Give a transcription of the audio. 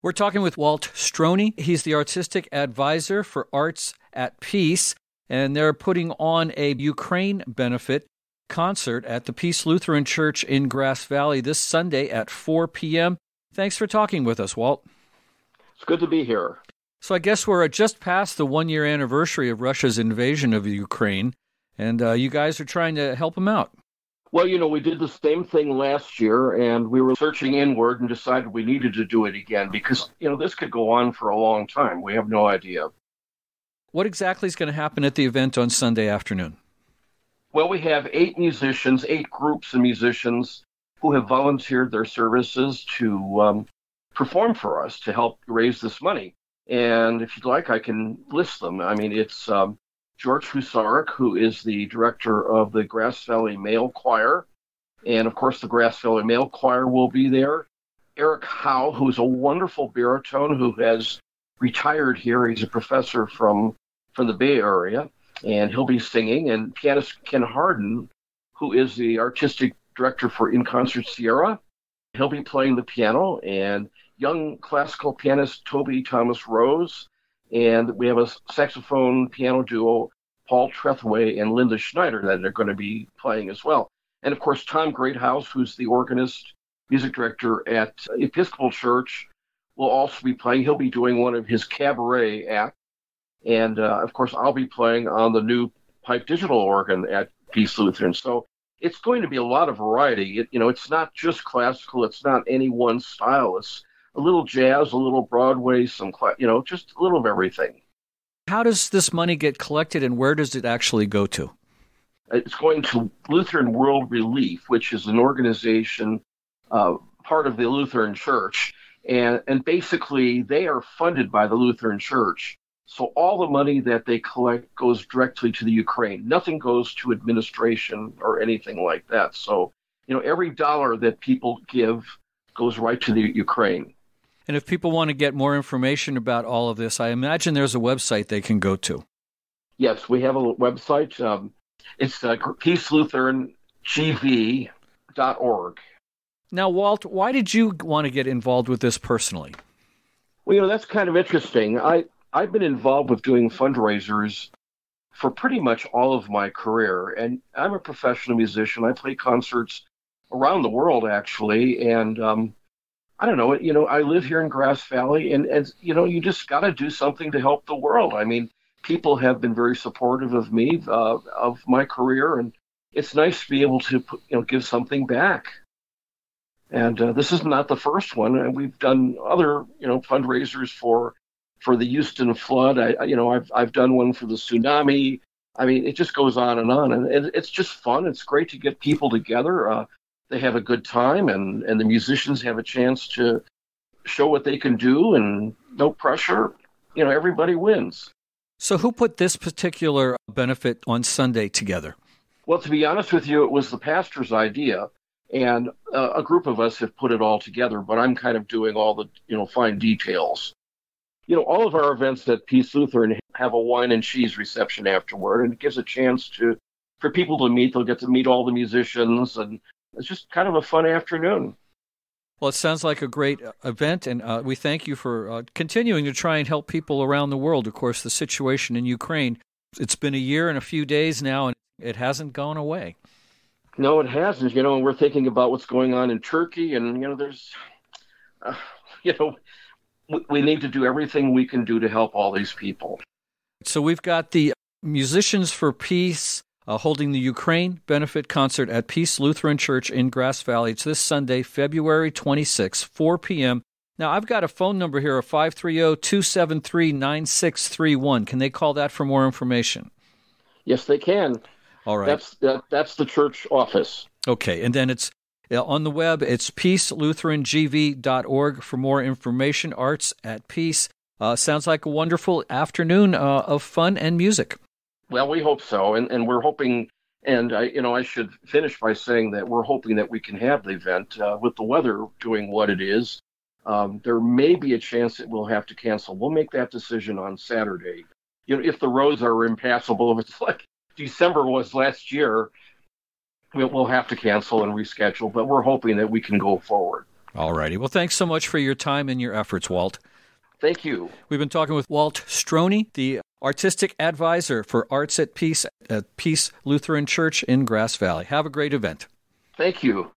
We're talking with Walt Strony. He's the artistic advisor for Arts at Peace, and they're putting on a Ukraine benefit concert at the Peace Lutheran Church in Grass Valley this Sunday at 4 p.m. Thanks for talking with us, Walt. It's good to be here. So, I guess we're just past the one year anniversary of Russia's invasion of Ukraine, and uh, you guys are trying to help them out. Well, you know, we did the same thing last year, and we were searching inward and decided we needed to do it again because, you know, this could go on for a long time. We have no idea. What exactly is going to happen at the event on Sunday afternoon? Well, we have eight musicians, eight groups of musicians who have volunteered their services to um, perform for us to help raise this money. And if you'd like, I can list them. I mean, it's um, George Husarek, who is the director of the Grass Valley Male Choir. And of course, the Grass Valley Male Choir will be there. Eric Howe, who's a wonderful baritone who has retired here. He's a professor from, from the Bay Area, and he'll be singing. And pianist Ken Hardin, who is the artistic director for In Concert Sierra, he'll be playing the piano. And young classical pianist Toby Thomas Rose and we have a saxophone piano duo, Paul Trethway and Linda Schneider, that are going to be playing as well. And of course, Tom Greathouse, who's the organist, music director at Episcopal Church, will also be playing. He'll be doing one of his cabaret acts. And uh, of course, I'll be playing on the new pipe digital organ at Peace Lutheran. So it's going to be a lot of variety. It, you know, it's not just classical. It's not any one style. It's a little jazz, a little Broadway, some, you know, just a little of everything. How does this money get collected and where does it actually go to? It's going to Lutheran World Relief, which is an organization, uh, part of the Lutheran Church. And, and basically, they are funded by the Lutheran Church. So all the money that they collect goes directly to the Ukraine. Nothing goes to administration or anything like that. So, you know, every dollar that people give goes right to the Ukraine. And if people want to get more information about all of this, I imagine there's a website they can go to. Yes, we have a website. Um, it's uh, peacelutherangv.org. Now, Walt, why did you want to get involved with this personally? Well, you know, that's kind of interesting. I, I've been involved with doing fundraisers for pretty much all of my career. And I'm a professional musician. I play concerts around the world, actually. And um, I don't know. You know, I live here in Grass Valley, and and you know, you just got to do something to help the world. I mean, people have been very supportive of me, uh, of my career, and it's nice to be able to you know give something back. And uh, this is not the first one, and we've done other you know fundraisers for for the Houston flood. I you know I've I've done one for the tsunami. I mean, it just goes on and on, and it's just fun. It's great to get people together. Uh, they have a good time and, and the musicians have a chance to show what they can do and no pressure. You know, everybody wins. So, who put this particular benefit on Sunday together? Well, to be honest with you, it was the pastor's idea, and uh, a group of us have put it all together. But I'm kind of doing all the you know fine details. You know, all of our events at Peace Lutheran have a wine and cheese reception afterward, and it gives a chance to for people to meet. They'll get to meet all the musicians and it's just kind of a fun afternoon. Well, it sounds like a great uh, event, and uh, we thank you for uh, continuing to try and help people around the world. Of course, the situation in Ukraine, it's been a year and a few days now, and it hasn't gone away. No, it hasn't. You know, and we're thinking about what's going on in Turkey, and, you know, there's, uh, you know, we, we need to do everything we can do to help all these people. So we've got the Musicians for Peace uh, holding the Ukraine benefit concert at Peace Lutheran Church in Grass Valley. It's this Sunday, February 26, 4 p.m. Now, I've got a phone number here of 530 273 9631. Can they call that for more information? Yes, they can. All right. That's, that, that's the church office. Okay. And then it's uh, on the web, it's peacelutherangv.org for more information. Arts at Peace. Uh, sounds like a wonderful afternoon uh, of fun and music. Well, we hope so, and and we're hoping. And I, you know, I should finish by saying that we're hoping that we can have the event uh, with the weather doing what it is. Um, there may be a chance that we'll have to cancel. We'll make that decision on Saturday. You know, if the roads are impassable, if it's like December was last year, we'll have to cancel and reschedule. But we're hoping that we can go forward. All righty. Well, thanks so much for your time and your efforts, Walt. Thank you. We've been talking with Walt Strony, the artistic advisor for Arts at Peace at Peace Lutheran Church in Grass Valley. Have a great event. Thank you.